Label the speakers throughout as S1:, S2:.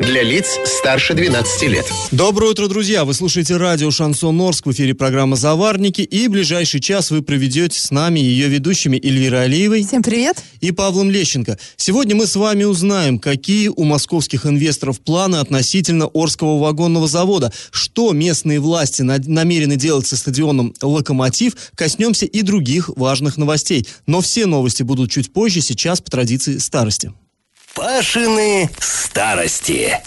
S1: Для лиц старше 12 лет.
S2: Доброе утро, друзья! Вы слушаете радио «Шансон Орск» в эфире программа «Заварники» и ближайший час вы проведете с нами ее ведущими Эльвирой Алиевой.
S3: Всем привет!
S2: И Павлом Лещенко. Сегодня мы с вами узнаем, какие у московских инвесторов планы относительно Орского вагонного завода, что местные власти намерены делать со стадионом «Локомотив», коснемся и других важных новостей. Но все новости будут чуть позже, сейчас по традиции старости.
S4: Пашины старости.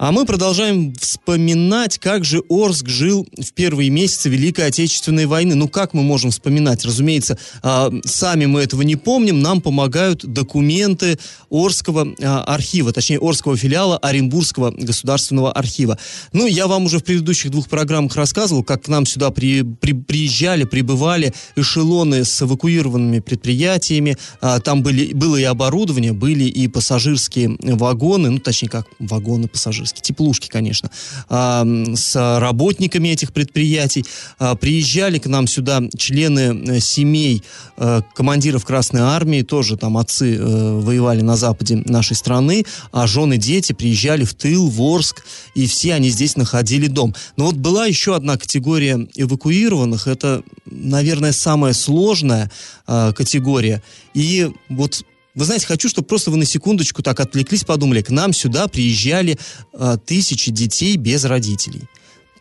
S2: А мы продолжаем вспоминать, как же Орск жил в первые месяцы Великой Отечественной войны. Ну, как мы можем вспоминать? Разумеется, э, сами мы этого не помним. Нам помогают документы Орского э, архива, точнее, Орского филиала Оренбургского государственного архива. Ну, я вам уже в предыдущих двух программах рассказывал, как к нам сюда при, при, приезжали, прибывали эшелоны с эвакуированными предприятиями. Э, там были, было и оборудование, были и пассажирские вагоны, ну, точнее, как вагоны пассажирские пассажирские, теплушки, конечно, а, с работниками этих предприятий. А, приезжали к нам сюда члены э, семей э, командиров Красной Армии, тоже там отцы э, воевали на западе нашей страны, а жены, дети приезжали в тыл, в Орск, и все они здесь находили дом. Но вот была еще одна категория эвакуированных, это, наверное, самая сложная категория. И вот вы знаете, хочу, чтобы просто вы на секундочку так отвлеклись, подумали, к нам сюда приезжали э, тысячи детей без родителей.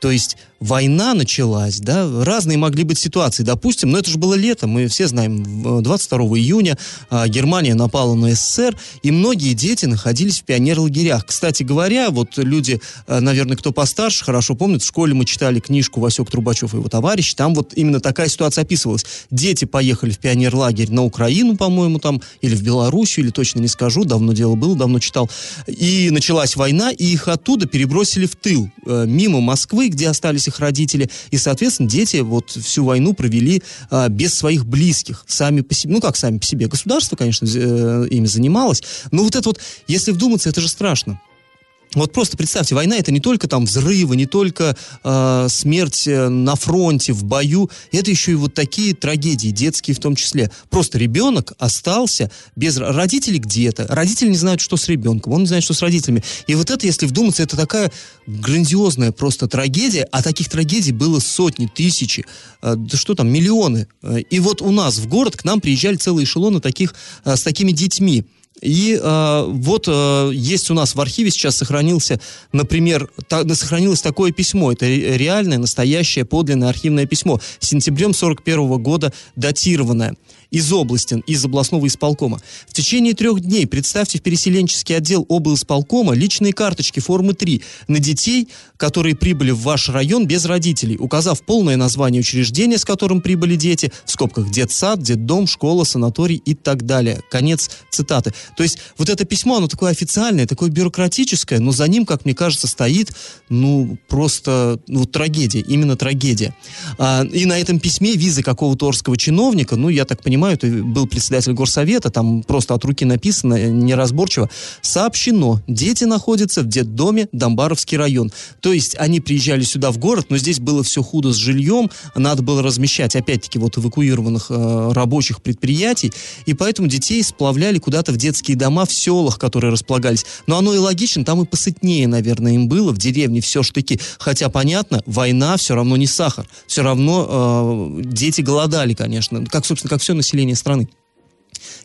S2: То есть война началась, да, разные могли быть ситуации. Допустим, но это же было лето, мы все знаем, 22 июня а, Германия напала на СССР, и многие дети находились в пионерлагерях. Кстати говоря, вот люди, а, наверное, кто постарше, хорошо помнят, в школе мы читали книжку Васек Трубачев и его товарищи, там вот именно такая ситуация описывалась. Дети поехали в пионерлагерь на Украину, по-моему, там, или в Белоруссию, или точно не скажу, давно дело было, давно читал. И началась война, и их оттуда перебросили в тыл, э, мимо Москвы, где остались их родители, и, соответственно, дети вот всю войну провели а, без своих близких, сами по себе, ну как сами по себе, государство, конечно, э, ими занималось, но вот это вот, если вдуматься, это же страшно. Вот просто представьте, война это не только там взрывы, не только э, смерть на фронте, в бою, это еще и вот такие трагедии, детские в том числе. Просто ребенок остался без родителей где-то, родители не знают, что с ребенком, он не знает, что с родителями. И вот это, если вдуматься, это такая грандиозная просто трагедия, а таких трагедий было сотни, тысячи, э, да что там, миллионы. Э, и вот у нас в город к нам приезжали целые эшелоны таких, э, с такими детьми. И э, вот э, есть у нас в архиве сейчас сохранился, например, та, сохранилось такое письмо. Это реальное, настоящее, подлинное архивное письмо. Сентябрем 41 года датированное из области, из областного исполкома. В течение трех дней представьте в переселенческий отдел облсполкома личные карточки формы 3 на детей, которые прибыли в ваш район без родителей, указав полное название учреждения, с которым прибыли дети, в скобках детсад, детдом, школа, санаторий и так далее. Конец цитаты. То есть вот это письмо, оно такое официальное, такое бюрократическое, но за ним, как мне кажется, стоит, ну, просто, ну, трагедия, именно трагедия. А, и на этом письме визы какого-то орского чиновника, ну, я так понимаю, понимаю, это был председатель горсовета, там просто от руки написано, неразборчиво, сообщено, дети находятся в детдоме Домбаровский район. То есть они приезжали сюда в город, но здесь было все худо с жильем, надо было размещать, опять-таки, вот эвакуированных э, рабочих предприятий, и поэтому детей сплавляли куда-то в детские дома в селах, которые располагались. Но оно и логично, там и посытнее, наверное, им было, в деревне все штыки. Хотя, понятно, война все равно не сахар. Все равно э, дети голодали, конечно. Как, собственно, как все население населения страны.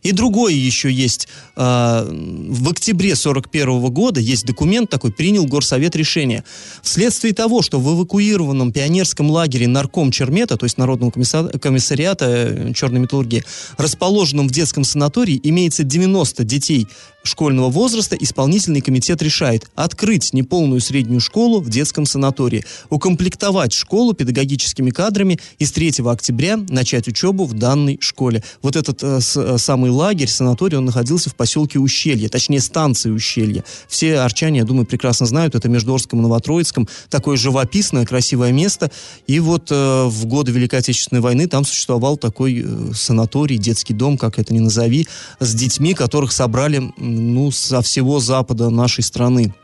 S2: И другое еще есть. А, в октябре 41 года есть документ такой, принял Горсовет решение. Вследствие того, что в эвакуированном пионерском лагере нарком Чермета, то есть Народного комиссариата э, черной металлургии, расположенном в детском санатории, имеется 90 детей школьного возраста исполнительный комитет решает открыть неполную среднюю школу в детском санатории, укомплектовать школу педагогическими кадрами и с 3 октября начать учебу в данной школе. Вот этот э, с, э, самый лагерь, санаторий, он находился в поселке Ущелье, точнее станции Ущелье. Все арчане, я думаю, прекрасно знают, это между Орском и Новотроицком, такое живописное, красивое место. И вот э, в годы Великой Отечественной войны там существовал такой э, санаторий, детский дом, как это ни назови, с детьми, которых собрали ну, со всего запада нашей страны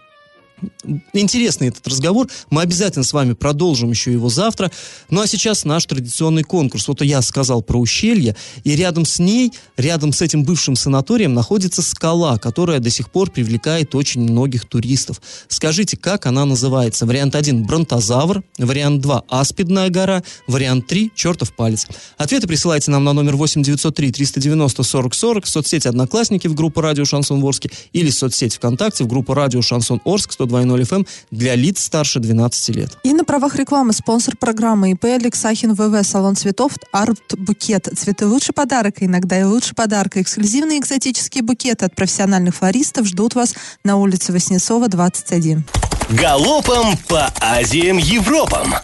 S2: интересный этот разговор. Мы обязательно с вами продолжим еще его завтра. Ну а сейчас наш традиционный конкурс. Вот я сказал про ущелье, и рядом с ней, рядом с этим бывшим санаторием находится скала, которая до сих пор привлекает очень многих туристов. Скажите, как она называется? Вариант 1 – Бронтозавр, вариант 2 – Аспидная гора, вариант 3 – Чертов палец. Ответы присылайте нам на номер 8 903 390 40 40 в соцсети «Одноклассники» в группу «Радио Шансон Орске» или в соцсети ВКонтакте в группу «Радио Шансон Орск» 102.0 FM для лиц старше 12 лет.
S3: И на правах рекламы спонсор программы ИП Алексахин ВВ Салон цветов Арт Букет. Цветы лучший подарок, иногда и лучше подарка. Эксклюзивные экзотические букеты от профессиональных флористов ждут вас на улице Воснецова, 21.
S4: Галопом по Азиям Европам!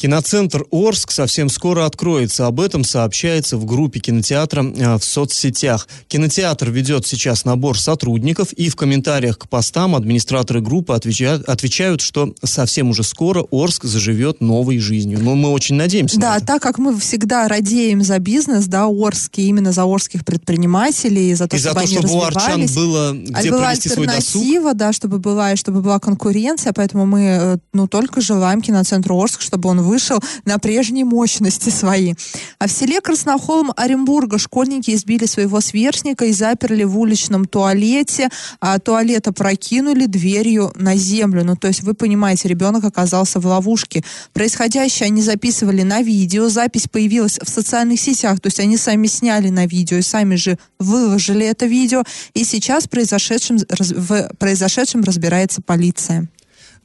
S2: Киноцентр Орск совсем скоро откроется. Об этом сообщается в группе кинотеатра э, в соцсетях. Кинотеатр ведет сейчас набор сотрудников, и в комментариях к постам администраторы группы отвечают, отвечают что совсем уже скоро Орск заживет новой жизнью. Но мы очень надеемся.
S3: Да, так как мы всегда радеем за бизнес, да, Орский, именно за орских предпринимателей, за то,
S2: и
S3: чтобы
S2: за то, чтобы у арчан было где
S3: была
S2: провести свой досуг.
S3: да, чтобы была, и чтобы была конкуренция, поэтому мы, э, ну, только желаем киноцентру Орск, чтобы он вышел на прежние мощности свои. А в селе Краснохолм Оренбурга школьники избили своего сверстника и заперли в уличном туалете. А туалет опрокинули дверью на землю. Ну, то есть, вы понимаете, ребенок оказался в ловушке. Происходящее они записывали на видео. Запись появилась в социальных сетях. То есть, они сами сняли на видео и сами же выложили это видео. И сейчас произошедшим, в произошедшем разбирается полиция.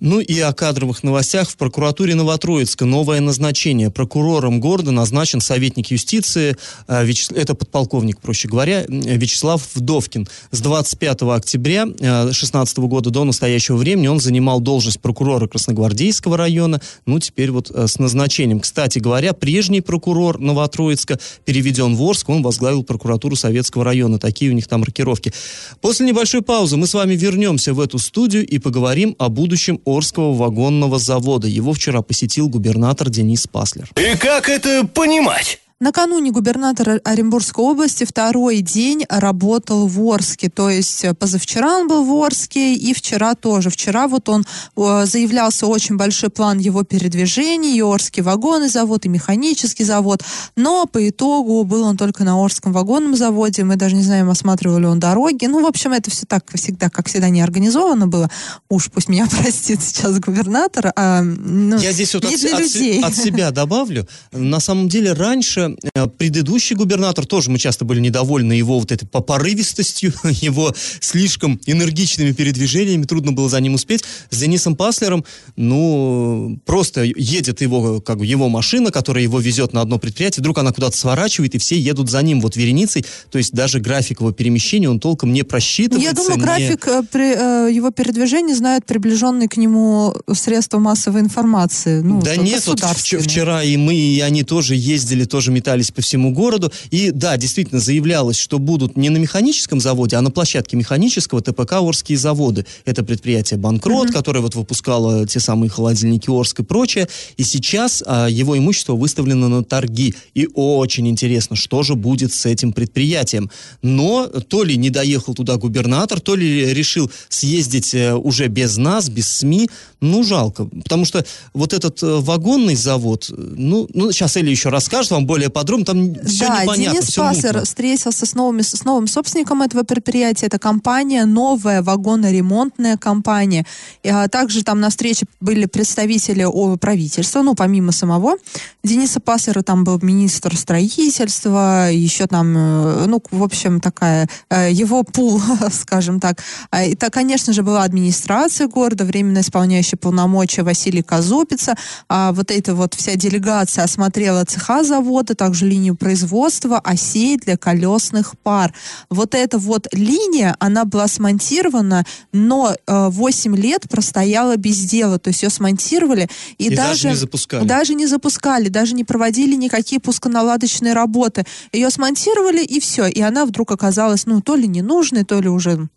S2: Ну и о кадровых новостях. В прокуратуре Новотроицка новое назначение. Прокурором города назначен советник юстиции, Вячес- это подполковник, проще говоря, Вячеслав Вдовкин. С 25 октября 2016 года до настоящего времени он занимал должность прокурора Красногвардейского района. Ну, теперь вот э, с назначением. Кстати говоря, прежний прокурор Новотроицка переведен в Орск, он возглавил прокуратуру Советского района. Такие у них там маркировки. После небольшой паузы мы с вами вернемся в эту студию и поговорим о будущем Орского вагонного завода. Его вчера посетил губернатор Денис Паслер.
S4: И как это понимать?
S3: Накануне губернатор Оренбургской области второй день работал в Орске. То есть э, позавчера он был в Орске и вчера тоже. Вчера вот он э, заявлялся очень большой план его передвижений, и Орский вагонный завод, и механический завод. Но по итогу был он только на Орском вагонном заводе. Мы даже не знаем, осматривал ли он дороги. Ну, в общем, это все так всегда, как всегда, не организовано было. Уж пусть меня простит сейчас губернатор. А, ну,
S2: Я здесь вот от, от от себя добавлю. На самом деле раньше э, предыдущий губернатор, тоже мы часто были недовольны его вот этой порывистостью, его слишком энергичными передвижениями, трудно было за ним успеть. С Денисом Паслером, ну, просто едет его, как бы, его машина, которая его везет на одно предприятие, вдруг она куда-то сворачивает, и все едут за ним вот вереницей, то есть даже график его перемещения он толком не просчитывается.
S3: Я думаю,
S2: не-
S3: график э, при- э, его передвижения знают приближенные к нему средства массовой информации. Ну,
S2: да нет, вот вчера и мы, и они тоже ездили, тоже метались по всему городу. И да, действительно заявлялось, что будут не на механическом заводе, а на площадке механического ТПК Орские заводы. Это предприятие Банкрот, которое вот выпускало те самые холодильники Орск и прочее. И сейчас а, его имущество выставлено на торги. И очень интересно, что же будет с этим предприятием. Но то ли не доехал туда губернатор, то ли решил съездить э, уже без нас, без СМИ. Ну, жалко. Потому что вот этот э, вагонный завод, э, ну, ну, сейчас Эля еще расскажет вам более подробно, там все
S3: да,
S2: непонятно,
S3: Денис
S2: все
S3: Паслер
S2: мутно.
S3: встретился с, новыми, с новым собственником этого предприятия. Это компания, новая вагоноремонтная компания. И, а, также там на встрече были представители правительства, ну, помимо самого Дениса Паслера, там был министр строительства, еще там, э, ну, в общем, такая, э, его пул, скажем так. А, Это, конечно же, была администрация города, временно исполняющая полномочия Василий Казупица. А вот эта вот вся делегация осмотрела цеха завода, также линию производства осей для колесных пар. Вот эта вот линия, она была смонтирована, но э, 8 лет простояла без дела. То есть ее смонтировали и,
S2: И даже не запускали.
S3: Даже не запускали, даже не проводили никакие пусконаладочные работы. Ее смонтировали и все. И она вдруг оказалась, ну, то ли ненужной, то ли уже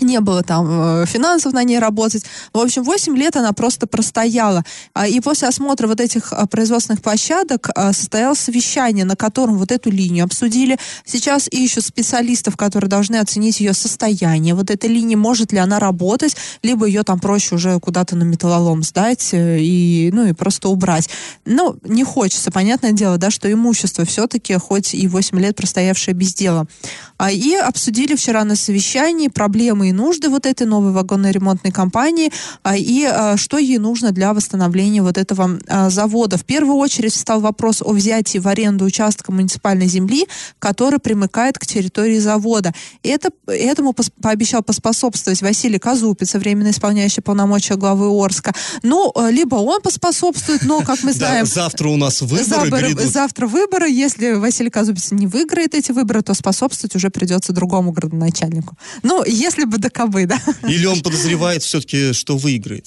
S3: не было там э, финансов на ней работать. В общем, 8 лет она просто простояла. А, и после осмотра вот этих а, производственных площадок а, состоялось совещание, на котором вот эту линию обсудили. Сейчас ищут специалистов, которые должны оценить ее состояние. Вот эта линия, может ли она работать, либо ее там проще уже куда-то на металлолом сдать э, и, ну, и просто убрать. Ну, не хочется, понятное дело, да, что имущество все-таки, хоть и 8 лет простоявшее без дела. И обсудили вчера на совещании проблемы и нужды вот этой новой вагонной ремонтной компании а, и а, что ей нужно для восстановления вот этого а, завода. В первую очередь стал вопрос о взятии в аренду участка муниципальной земли, который примыкает к территории завода. Это, этому пообещал поспособствовать Василий Казупиц, временно исполняющий полномочия главы Орска. Ну, либо он поспособствует, но, как мы знаем...
S2: завтра у нас выборы
S3: Завтра выборы. Если Василий Казупиц не выиграет эти выборы, то способствовать уже придется другому градоначальнику. Ну, если бы до кобы, да.
S2: Или он подозревает все-таки, что выиграет?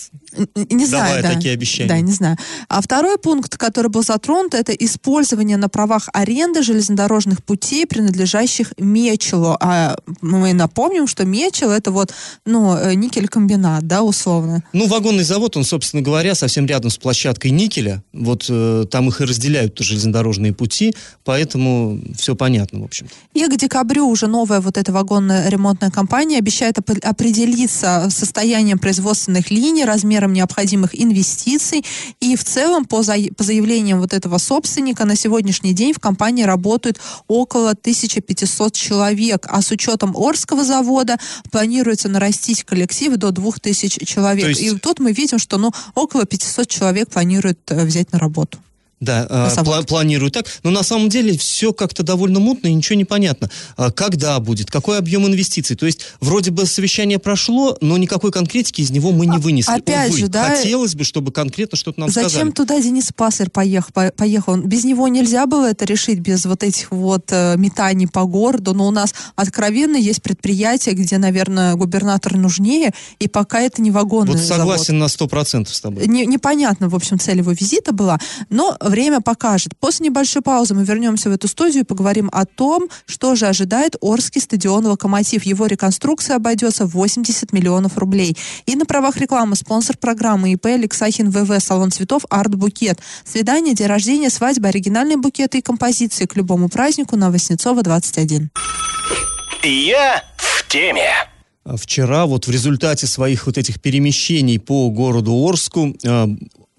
S3: Не знаю,
S2: Давая да. такие обещания.
S3: Да, не знаю. А второй пункт, который был затронут, это использование на правах аренды железнодорожных путей, принадлежащих Мечелу. А мы напомним, что Мечел это вот, ну, э, никель-комбинат, да, условно.
S2: Ну, вагонный завод, он, собственно говоря, совсем рядом с площадкой никеля. Вот э, там их и разделяют железнодорожные пути, поэтому все понятно, в общем.
S3: И к декабрю уже новая вот эта вагонная ремонтная компания обещает определиться состоянием производственных линий, размером необходимых инвестиций. И в целом, по, за, по заявлениям вот этого собственника, на сегодняшний день в компании работают около 1500 человек. А с учетом Орского завода планируется нарастить коллектив до 2000 человек. есть... И тут мы видим, что ну, около 500 человек планируют э, взять на работу.
S2: Да, э, пла- планируют так. Но на самом деле все как-то довольно мутно и ничего не понятно. А когда будет, какой объем инвестиций. То есть вроде бы совещание прошло, но никакой конкретики из него мы не а, вынесли.
S3: Опять Увы, же, да.
S2: Хотелось бы, чтобы конкретно что-то нам
S3: Зачем
S2: сказали.
S3: туда Денис Паслер поехал, поехал? Без него нельзя было это решить, без вот этих вот э, метаний по городу. Но у нас откровенно есть предприятия, где, наверное, губернатор нужнее, и пока это не вагонный Вот
S2: согласен завод. на 100% с тобой.
S3: Не, непонятно, в общем, цель его визита была. Но время покажет. После небольшой паузы мы вернемся в эту студию и поговорим о том, что же ожидает Орский стадион «Локомотив». Его реконструкция обойдется в 80 миллионов рублей. И на правах рекламы спонсор программы ИП Алексахин ВВ, салон цветов «Арт Букет». Свидание, день рождения, свадьба, оригинальные букеты и композиции к любому празднику на Воснецова 21.
S4: Я в теме
S2: вчера вот в результате своих вот этих перемещений по городу Орску э,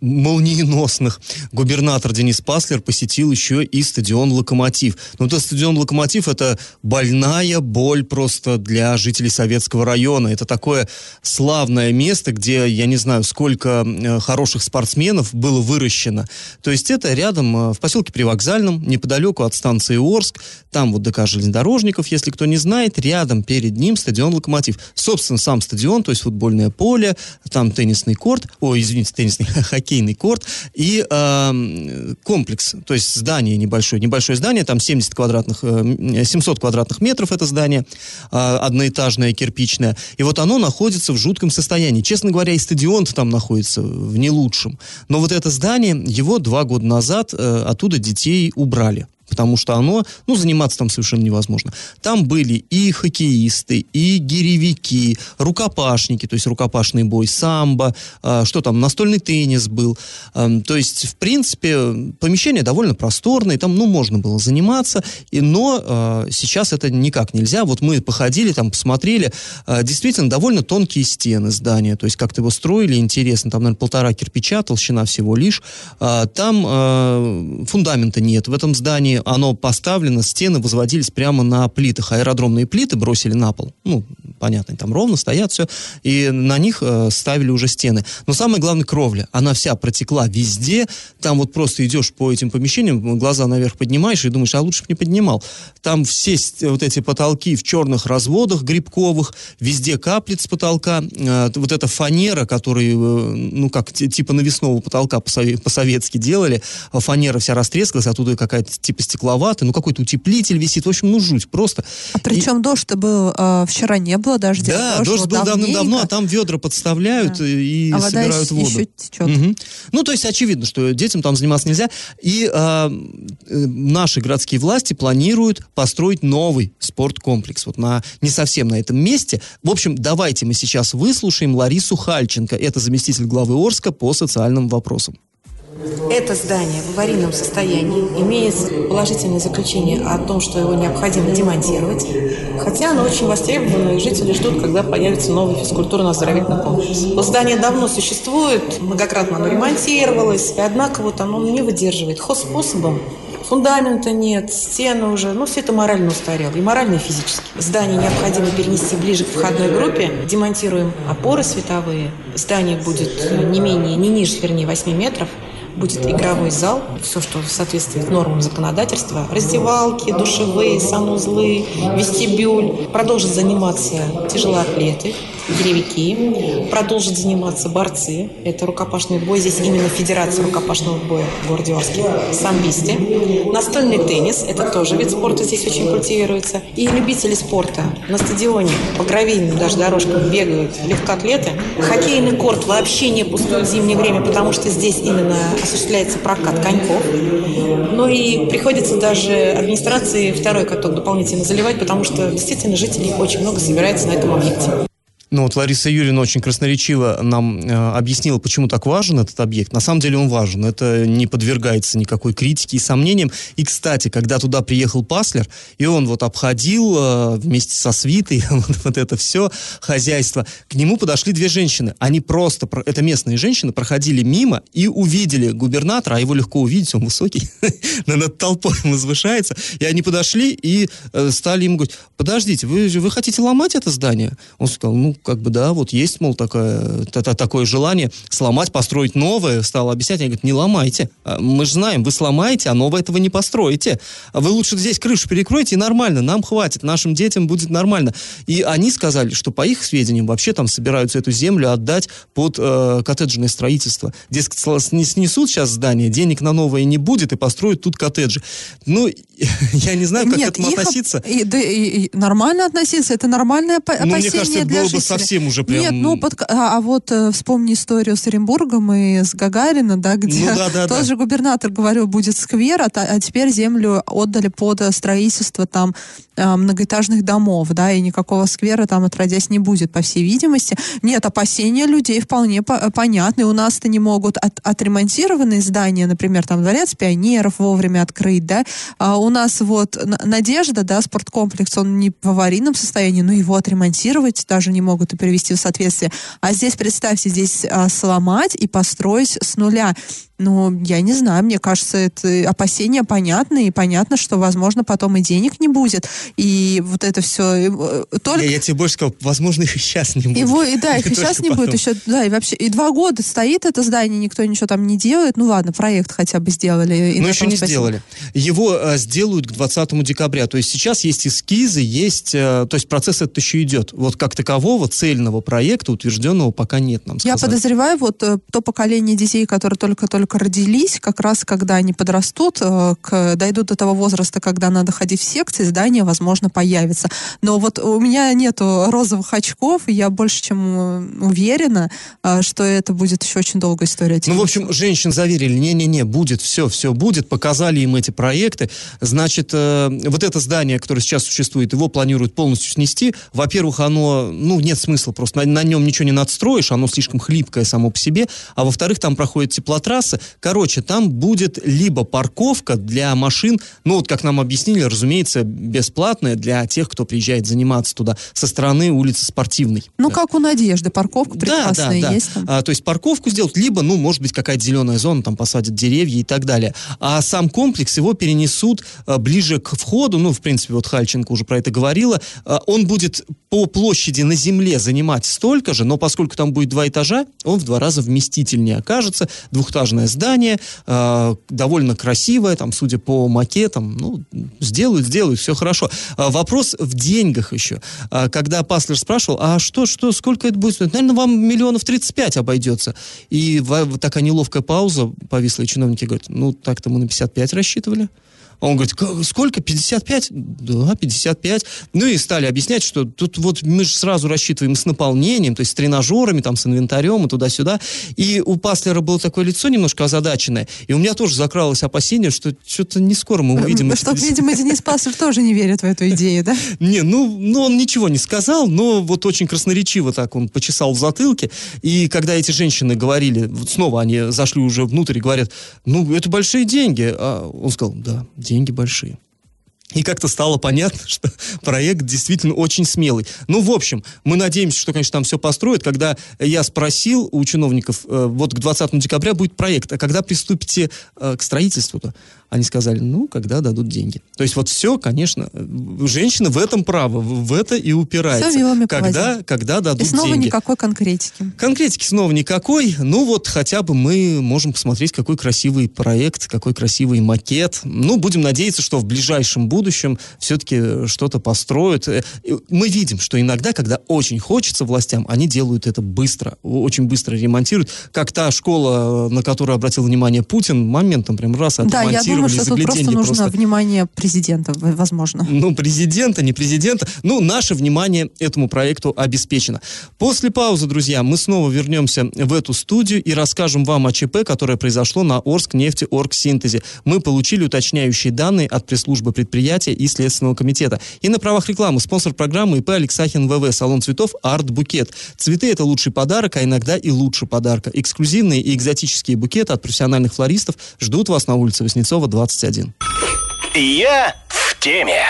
S2: молниеносных губернатор Денис Паслер посетил еще и стадион «Локомотив». Но ну, это стадион «Локомотив» — это больная боль просто для жителей Советского района. Это такое славное место, где, я не знаю, сколько э, хороших спортсменов было выращено. То есть это рядом, э, в поселке Привокзальном, неподалеку от станции Орск. Там вот ДК железнодорожников, если кто не знает, рядом перед ним стадион «Локомотив». Собственно, сам стадион, то есть футбольное поле, там теннисный корт, ой, извините, теннисный хоккей, хоккейный корт и э, комплекс, то есть здание небольшое, небольшое здание, там 70 квадратных, э, 700 квадратных метров это здание, э, одноэтажное, кирпичное, и вот оно находится в жутком состоянии. Честно говоря, и стадион там находится в не лучшем. Но вот это здание, его два года назад э, оттуда детей убрали потому что оно, ну, заниматься там совершенно невозможно. Там были и хоккеисты, и гиревики, рукопашники, то есть рукопашный бой, самбо, э, что там, настольный теннис был. Э, то есть, в принципе, помещение довольно просторное, там, ну, можно было заниматься, и, но э, сейчас это никак нельзя. Вот мы походили, там, посмотрели, э, действительно, довольно тонкие стены здания, то есть, как-то его строили, интересно, там, наверное, полтора кирпича, толщина всего лишь. Э, там э, фундамента нет в этом здании, оно поставлено, стены возводились прямо на плитах. Аэродромные плиты бросили на пол. Ну, понятно, там ровно стоят все. И на них э, ставили уже стены. Но самое главное, кровля. Она вся протекла везде. Там вот просто идешь по этим помещениям, глаза наверх поднимаешь и думаешь, а лучше бы не поднимал. Там все вот эти потолки в черных разводах грибковых, везде каплет с потолка. Э, вот эта фанера, которую, э, ну, как типа навесного потолка по-советски делали, фанера вся растрескалась, оттуда какая-то типа стекловатый, ну какой-то утеплитель висит, в общем, ну жуть просто.
S3: А причем и... дождь-то был э, вчера не было дождя.
S2: Да, дождь был давным-давно, а там ведра подставляют
S3: Да.
S2: и
S3: А вода
S2: собирают
S3: еще-
S2: воду.
S3: течет.
S2: Мгм. Ну, то есть очевидно, что детям там заниматься нельзя. И а, э, наши городские власти планируют построить новый спорткомплекс. Вот на, не совсем на этом месте. В общем, давайте мы сейчас выслушаем Ларису Хальченко. Это заместитель главы Орска по социальным вопросам.
S5: Это здание в аварийном состоянии, имеет положительное заключение о том, что его необходимо демонтировать, хотя оно очень востребовано, и жители ждут, когда появится новый физкультурно-оздоровительный комплекс. Здание давно существует, многократно оно ремонтировалось, и однако вот оно не выдерживает хозспособом Фундамента нет, стены уже, ну, все это морально устарело, и морально, и физически. Здание необходимо перенести ближе к входной группе. Демонтируем опоры световые. Здание будет не менее, не ниже, вернее, 8 метров. Будет игровой зал, все, что соответствует нормам законодательства. Раздевалки, душевые, санузлы, вестибюль. Продолжат заниматься тяжелоатлеты, деревики. Продолжат заниматься борцы. Это рукопашный бой. Здесь именно Федерация рукопашного боя в городе Орске. Самбисте. Настольный теннис. Это тоже вид спорта здесь очень культивируется. И любители спорта. На стадионе по гравийным даже дорожкам бегают легкоатлеты. Хоккейный корт вообще не пустует в зимнее время, потому что здесь именно осуществляется прокат коньков. Ну и приходится даже администрации второй каток дополнительно заливать, потому что действительно жителей очень много собирается на этом объекте.
S2: Ну вот Лариса Юрьевна очень красноречиво нам э, объяснила, почему так важен этот объект. На самом деле он важен. Это не подвергается никакой критике и сомнениям. И, кстати, когда туда приехал Паслер, и он вот обходил э, вместе со свитой вот, вот это все хозяйство, к нему подошли две женщины. Они просто, про- это местные женщины, проходили мимо и увидели губернатора, а его легко увидеть, он высокий, над толпой возвышается. И они подошли и э, стали ему говорить, подождите, вы, вы хотите ломать это здание? Он сказал, ну, как бы да, вот есть, мол, такое, та- та- такое желание сломать, построить новое. Стал объяснять, они говорят, не ломайте. А Мы же знаем, вы сломаете, а новое этого не построите. А Вы лучше здесь крышу перекройте, и нормально, нам хватит, нашим детям будет нормально. И они сказали, что по их сведениям вообще там собираются эту землю отдать под э, коттеджное строительство. Дескать, снесут сейчас здание, денег на новое не будет, и построят тут коттеджи. Ну, я не знаю, как
S3: Нет,
S2: к этому
S3: их
S2: относиться.
S3: и- да, и- и нормально относиться, это нормальное опа-
S2: Ну, мне
S3: опасение
S2: кажется,
S3: для
S2: было бы
S3: жителей.
S2: Совсем уже прям-
S3: Нет, ну, под- а, а вот э, вспомни историю с Оренбургом и с Гагарина, да, где
S2: Ну, да, да, да.
S3: тоже губернатор говорил, будет сквер, а, а теперь землю отдали под строительство там э, многоэтажных домов, да, и никакого сквера там отродясь не будет, по всей видимости. Нет, опасения людей вполне по- э, понятны. У нас-то не могут от- отремонтированные здания, например, там дворец пионеров вовремя открыть, да, а у нас вот Надежда, да, спорткомплекс, он не в аварийном состоянии, но его отремонтировать даже не могут и привести в соответствие. А здесь, представьте, здесь а, сломать и построить с нуля. Ну, я не знаю, мне кажется, это опасения понятны, и понятно, что, возможно, потом и денег не будет, и вот это все только...
S2: Я, я тебе больше сказал, возможно, их и сейчас не будет.
S3: Его, и да, их и сейчас не будет
S2: потом.
S3: еще, да, и вообще, и два года стоит это здание, никто ничего там не делает, ну ладно, проект хотя бы сделали.
S2: Но
S3: на
S2: еще не
S3: спасибо.
S2: сделали. Его э, сделают к 20 декабря. То есть сейчас есть эскизы, есть... э, то есть процесс этот еще идет. Вот как такового цельного проекта утвержденного пока нет, нам
S3: Я
S2: сказали.
S3: подозреваю, вот э, то поколение детей, которые только-только родились, как раз когда они подрастут, э, к- дойдут до того возраста, когда надо ходить в секции, здание, возможно, появится. Но вот у меня нету розовых очков, и я больше чем э, уверена, что это будет еще очень долгая история.
S2: Ну, в общем, женщин заверили, не-не-не, будет все, все будет, показали им эти проекты. Значит, вот это здание, которое сейчас существует, его планируют полностью снести. Во-первых, оно, ну, нет смысла просто, на, на нем ничего не надстроишь, оно слишком хлипкое само по себе. А во-вторых, там проходит теплотрасса. Короче, там будет либо парковка для машин, ну, вот как нам объяснили, разумеется, бесплатная для тех, кто приезжает заниматься туда со стороны улицы Спортивной.
S3: ну,
S2: Да.
S3: как у Надежды, парковка прекрасная есть там.
S2: А, то есть парковку сделать, либо, ну, может быть, какая-то зеленая зона, там посадят деревья и так далее. А сам комплекс его перенесут а, ближе к входу, ну, в принципе, вот Хальченко уже про это говорила. А, он будет по площади на земле занимать столько же, но поскольку там будет два этажа, он в два раза вместительнее окажется. Двухэтажное здание, а, довольно красивое, там, судя по макетам, ну, сделают, сделают, все хорошо. А, вопрос в деньгах еще. А, когда Паслер спрашивал, а что, что, сколько это будет стоить? Наверное, вам миллионов 35 обойдется. И вот такая неловкая пауза повисла, и чиновники говорят, ну, так-то мы на 55 рассчитывали. Он говорит, «Как- сколько, 55? Да, 55. Ну и стали объяснять, что тут вот мы же сразу рассчитываем с наполнением, то есть с тренажерами, там, с инвентарем и туда-сюда. И у Паслера было такое лицо немножко озадаченное. И у меня тоже закралось опасение, что что-то не скоро мы увидим эти
S3: Что,
S2: 50.
S3: видимо, Денис Паслер тоже не верит в эту идею, да?
S2: Не, ну, ну, он ничего не сказал, но вот очень красноречиво так он почесал в затылке. И когда эти женщины говорили, вот снова они зашли уже внутрь и говорят, ну, это большие деньги. А он сказал, да, деньги большие. И как-то стало понятно, что проект действительно очень смелый. Ну, в общем, мы надеемся, что, конечно, там все построят. Когда я спросил у чиновников, э, вот к 20 декабря будет проект, а когда приступите э, к строительству-то? Они сказали, ну, когда дадут деньги. То есть вот все, конечно, э, женщины в этом правы, в это и упирается.
S3: По
S2: когда, когда дадут
S3: И снова
S2: деньги.
S3: никакой конкретики.
S2: Конкретики снова никакой. Ну вот хотя бы мы можем посмотреть, какой красивый проект, какой красивый макет. Ну, будем надеяться, что в ближайшем будущем все-таки что-то построят. Э, Мы видим, что иногда, когда очень хочется властям, они делают это быстро, очень быстро ремонтируют. Как та школа, на которую обратил внимание Путин, моментом прям раз
S3: Да, я думаю,
S2: отремонтировали,
S3: что тут просто нужно
S2: просто.
S3: внимание президента, возможно.
S2: Ну, президента, не президента. Ну, наше внимание этому проекту обеспечено. После паузы, друзья, мы снова вернемся в эту студию и расскажем вам о ЧП, которое произошло на Орск нефти Оргсинтезе. Мы получили уточняющие данные от пресс-службы предприятия и Следственного комитета. И на правах рекламы спонсор программы ИП Алексахин ВВ, салон цветов Арт Букет. Цветы это лучший подарок, а иногда и лучше подарка. Эксклюзивные и экзотические букеты от профессиональных флористов ждут вас на улице Васнецова, 21.
S4: Я в теме.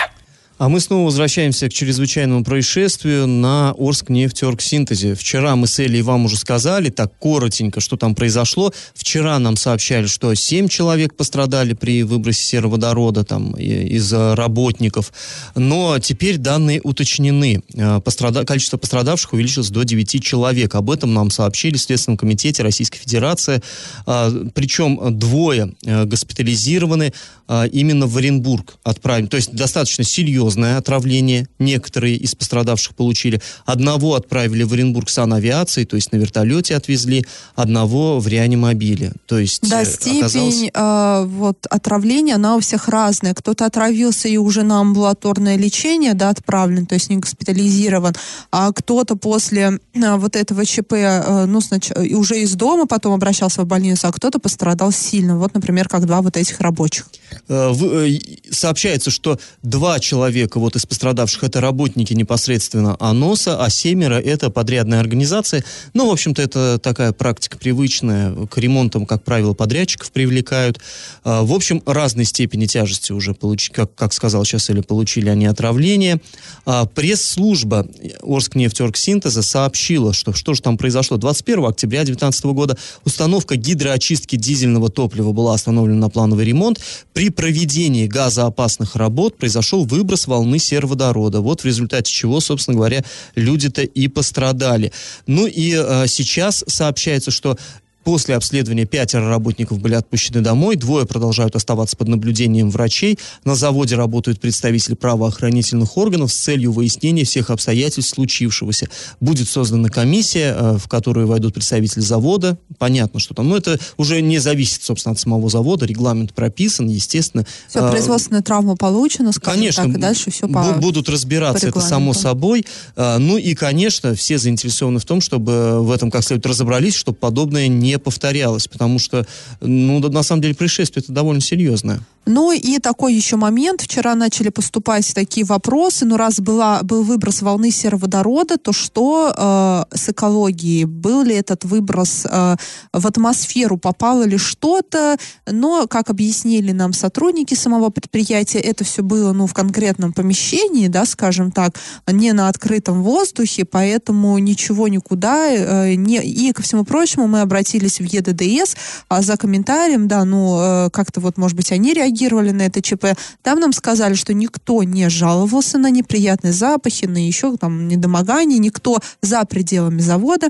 S2: А мы снова возвращаемся к чрезвычайному происшествию на Орскнефтеоргсинтезе. Вчера мы с Элей вам уже сказали, так коротенько, что там произошло. Вчера нам сообщали, что 7 человек пострадали при выбросе сероводорода там, из э, работников. Но теперь данные уточнены. Э, пострада- Количество пострадавших увеличилось до 9 человек. Об этом нам сообщили в Следственном комитете Российской Федерации. А, Причем двое э, госпитализированы а, именно в Оренбург отправим. То есть достаточно серьезное отравление некоторые из пострадавших получили. Одного отправили в Оренбург санавиацией, то есть на вертолете отвезли, одного в реанимобиле. То есть
S3: Да,
S2: э,
S3: степень
S2: оказалось-
S3: э, вот, отравления, она у всех разная. Кто-то отравился и уже на амбулаторное лечение да, отправлен, то есть не госпитализирован, а кто-то после э, вот этого ЧП э, ну, снач- уже из дома потом обращался в больницу, а кто-то пострадал сильно. Вот, например, как два вот этих рабочих.
S2: Э, в- э, сообщается, что два человека вот из пострадавших это работники непосредственно АНОСа, а семеро это подрядная организация. Ну, в общем-то, это такая практика привычная. К ремонтам, как правило, подрядчиков привлекают. А, В общем, разной степени тяжести уже, получи, как, как сказал сейчас Эля, получили они отравление. А, Пресс-служба Орскнефтеоргсинтеза сообщила, что что же там произошло. 21 октября 2019 года установка гидроочистки дизельного топлива была остановлена на плановый ремонт. При проведении газоопасных работ произошел выброс волны сероводорода. Вот в результате чего, собственно говоря, люди-то и пострадали. Ну и э, сейчас сообщается, что После обследования пятеро работников были отпущены домой, двое продолжают оставаться под наблюдением врачей. На заводе работают представители правоохранительных органов с целью выяснения всех обстоятельств случившегося. Будет создана комиссия, э, в которую войдут представители завода. Понятно, что там. Но это уже не зависит, собственно, от самого завода. Регламент прописан, естественно.
S3: Все,
S2: Э,
S3: производственная травма получена, скажем
S2: Конечно,
S3: так, и дальше все по...
S2: будут разбираться,
S3: по
S2: это само собой. А, ну и, конечно, все заинтересованы в том, чтобы в этом как следует разобрались, чтобы подобное не повторялось, потому что, ну, на самом деле, происшествие это довольно серьезное.
S3: Ну и такой еще момент. Вчера начали поступать такие вопросы. Ну, раз была, был выброс волны сероводорода, то что э, с экологией? Был ли этот выброс э, в атмосферу? Попало ли что-то? Но, как объяснили нам сотрудники самого предприятия, это все было ну, в конкретном помещении, да, скажем так, не на открытом воздухе, поэтому ничего никуда э, не... И, ко всему прочему, мы обратились в ЕДДС а, за комментарием, да, ну, э, как-то вот, может быть, они реагировали на это ЧП. Там нам сказали, что никто не жаловался на неприятные запахи, на еще там недомогание, никто за пределами завода.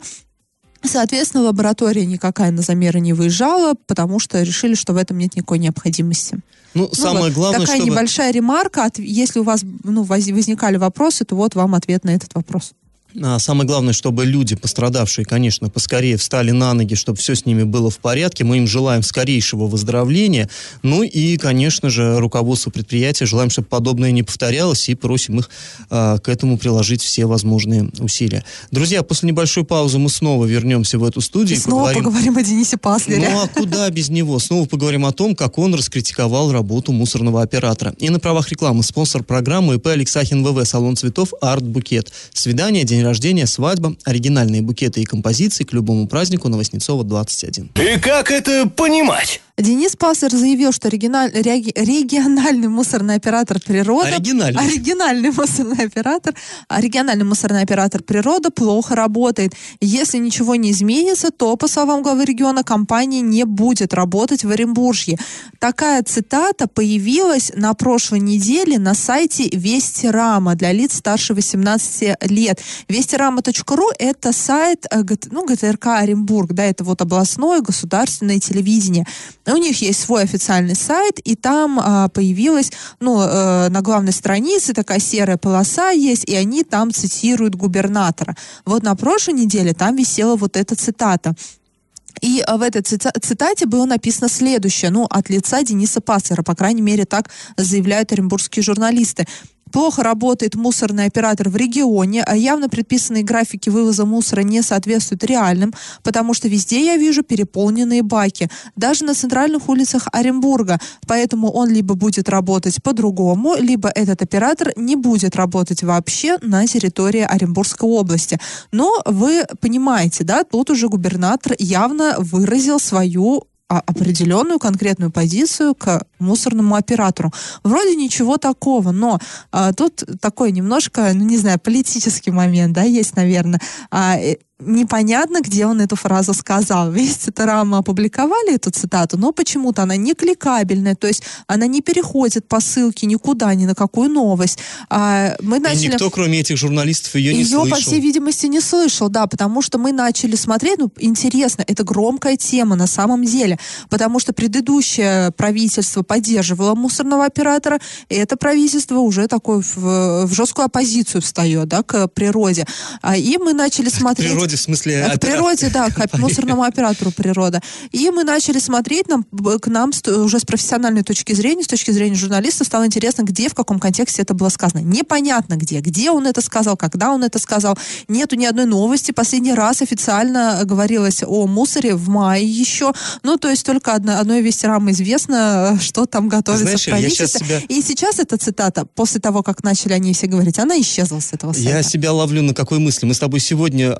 S3: Соответственно, лаборатория никакая на замеры не выезжала, потому что решили, что в этом нет никакой необходимости.
S2: Ну,
S3: Ну
S2: самое
S3: вот,
S2: главное,
S3: Такая
S2: чтобы...
S3: небольшая ремарка. От- Если у вас ну, воз- возникали вопросы, то вот вам ответ на этот вопрос.
S2: А, Самое главное, чтобы люди, пострадавшие, конечно, поскорее встали на ноги, чтобы все с ними было в порядке. Мы им желаем скорейшего выздоровления. Ну и, конечно же, руководству предприятия желаем, чтобы подобное не повторялось, и просим их а, к этому приложить все возможные усилия. Друзья, после небольшой паузы мы снова вернемся в эту студию.
S3: И снова
S2: поговорим-
S3: поговорим о Денисе Паслере.
S2: ну а куда без него? Снова поговорим о том, как он раскритиковал работу мусорного оператора. И на правах рекламы спонсор программы ИП Алексахин ВВ, салон цветов Арт Букет. Свидание, день рождения, свадьба, оригинальные букеты и композиции к любому празднику на Воснецова 21.
S4: И как это понимать?
S3: Денис Паслер заявил, что реги- региональный мусорный оператор природа...
S2: Оригинальный.
S3: Оригинальный мусорный оператор... Региональный мусорный оператор природа плохо работает. Если ничего не изменится, то, по словам главы региона, компания не будет работать в Оренбуржье. Такая цитата появилась на прошлой неделе на сайте Вести Рама для лиц старше 18 лет. Вестирама.ру это сайт э, ну, ГТРК Оренбург, да, это вот областное государственное телевидение. У них есть свой официальный сайт, и там а, появилась, ну, э, на главной странице такая серая полоса есть, и они там цитируют губернатора. Вот на прошлой неделе там висела вот эта цитата. И э, в этой цита- цитате было написано следующее, ну, от лица Дениса Паслера, по крайней мере, так заявляют оренбургские журналисты. Плохо работает мусорный оператор в регионе, а явно предписанные графики вывоза мусора не соответствуют реальным, потому что везде я вижу переполненные баки, даже на центральных улицах Оренбурга. Поэтому он либо будет работать по-другому, либо этот оператор не будет работать вообще на территории Оренбургской области. Но вы понимаете, да, тут уже губернатор явно выразил свою определенную конкретную позицию к мусорному оператору. Вроде ничего такого, но а, тут такой немножко, ну не знаю, политический момент, да, есть, наверное. А, э, непонятно, где он эту фразу сказал. Весь Рама опубликовали эту цитату, но почему-то она не кликабельная, то есть она не переходит по ссылке никуда, ни на какую новость. А, мы
S2: И
S3: начали...
S2: никто, кроме этих журналистов, ее не
S3: Ее,
S2: слышал.
S3: по всей видимости, не слышал, да, потому что мы начали смотреть, ну, интересно, это громкая тема на самом деле, потому что предыдущее правительство поддерживало мусорного оператора, и это правительство уже такое в, в жесткую оппозицию встает, да, к природе. А, И мы начали смотреть...
S2: природе, в смысле...
S3: К
S2: опера-
S3: природе, да, к мусорному оператору природа. И мы начали смотреть, нам, к нам уже с профессиональной точки зрения, с точки зрения журналиста, стало интересно, где, в каком контексте это было сказано. Непонятно где, где он это сказал, когда он это сказал. Нету ни одной новости. Последний раз официально говорилось о мусоре в мае еще. Ну, то есть только одно, одной вести рамы известно, что там готовится
S2: Знаешь,
S3: в правительстве.
S2: себя-
S3: И сейчас эта цитата, после того, как начали они все говорить, она исчезла с этого сайта.
S2: Я себя ловлю на какой мысли. Мы с тобой сегодня,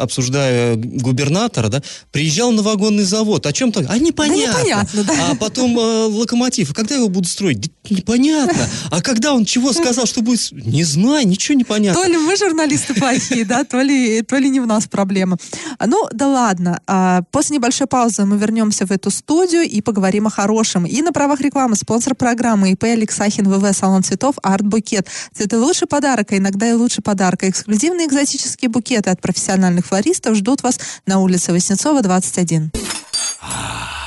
S2: обсуждая губернатора, да, приезжал на вагонный завод. О чем-то? А непонятно.
S3: Да непонятно, да.
S2: А потом э, локомотив. А когда его будут строить? Да непонятно. А когда он чего сказал, что будет? Не знаю, ничего не понятно.
S3: То ли мы журналисты плохие, да, то ли, то ли не в нас проблема. А, Ну, да ладно. А, После небольшой паузы мы вернемся в эту студию и поговорим о хорошем. И на правах рекламы спонсор программы ИП Алексахин ВВ Салон цветов Арт Букет. Цветы лучше подарка, иногда и лучше подарка. Эксклюзивные экзотические букеты от профессиональных флористов ждут вас на улице Воснецова, 21.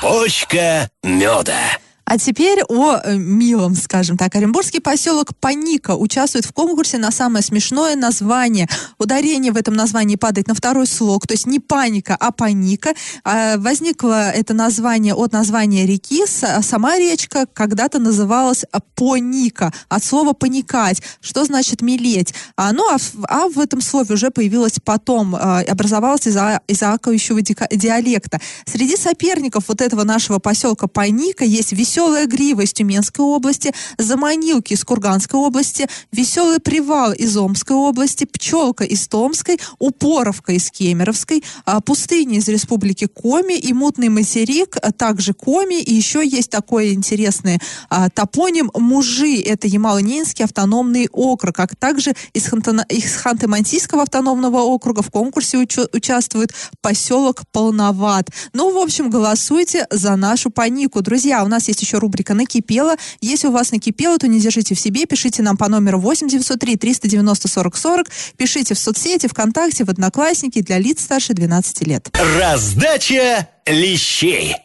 S4: Почка меда.
S3: А теперь о э, милом, скажем так. Оренбургский поселок Паника участвует в конкурсе на самое смешное название. Ударение в этом названии падает на второй слог, то есть не паника, а паника. А, возникло это название от названия реки. А Сама речка когда-то называлась Поника, от слова паникать, что значит мелеть. А, ну, а а в этом слове уже появилось потом, а, образовалось из-за изоакающего дика- диалекта. Среди соперников вот этого нашего поселка Паника есть веселая грива из Тюменской области, заманилки из Курганской области, веселый привал из Омской области, пчелка из Томской, упоровка из Кемеровской, а, пустыня из республики Коми и мутный материк, а также Коми, и еще есть такой интересный а, топоним Мужи, это Ямало-Ненецкий автономный округ, а также из, из Ханты-Мансийского автономного округа в конкурсе учу- участвует поселок Полноват. Ну, в общем, голосуйте за нашу панику. Друзья, у нас есть еще рубрика «Накипело». Если у вас накипело, то не держите в себе, пишите нам по номеру 8 903 390 40 40, пишите в соцсети, ВКонтакте, в Одноклассники для лиц старше 12 лет.
S4: Раздача лещей.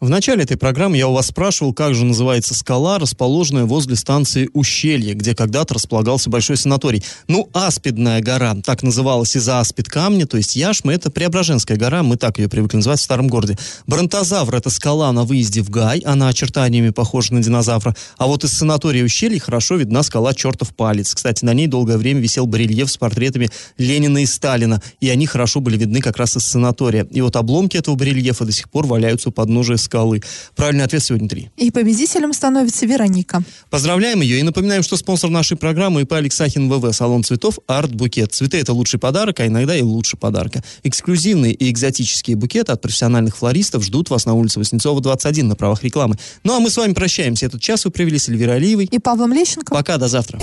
S2: В начале этой программы я у вас спрашивал, как же называется скала, расположенная возле станции Ущелье, где когда-то располагался большой санаторий. Ну, Аспидная гора, так называлась из-за аспид камня, то есть Яшма, это Преображенская гора, мы так ее привыкли называть в старом городе. Бронтозавр – это скала на выезде в Гай, она очертаниями похожа на динозавра. А вот из санатория Ущелье хорошо видна скала Чертов палец. Кстати, на ней долгое время висел барельеф с портретами Ленина и Сталина, и они хорошо были видны как раз из санатория. И вот обломки этого барельефа до сих пор валяются у подножия скалы. Правильный ответ сегодня три.
S3: И победителем становится Вероника.
S2: Поздравляем ее и напоминаем, что спонсор нашей программы ИП Алексахин ВВ, салон цветов Арт Букет. Цветы это лучший подарок, а иногда и лучше подарка. Эксклюзивные и экзотические букеты от профессиональных флористов ждут вас на улице Воснецова, 21 на правах рекламы. Ну а мы с вами прощаемся. Этот час вы провели с Эльвирой Алиевой.
S3: И Павлом Лещенко.
S2: Пока, до завтра.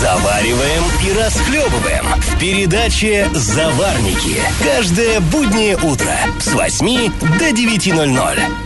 S4: Завариваем и расхлебываем в передаче «Заварники». Каждое буднее утро с 8 до 9.00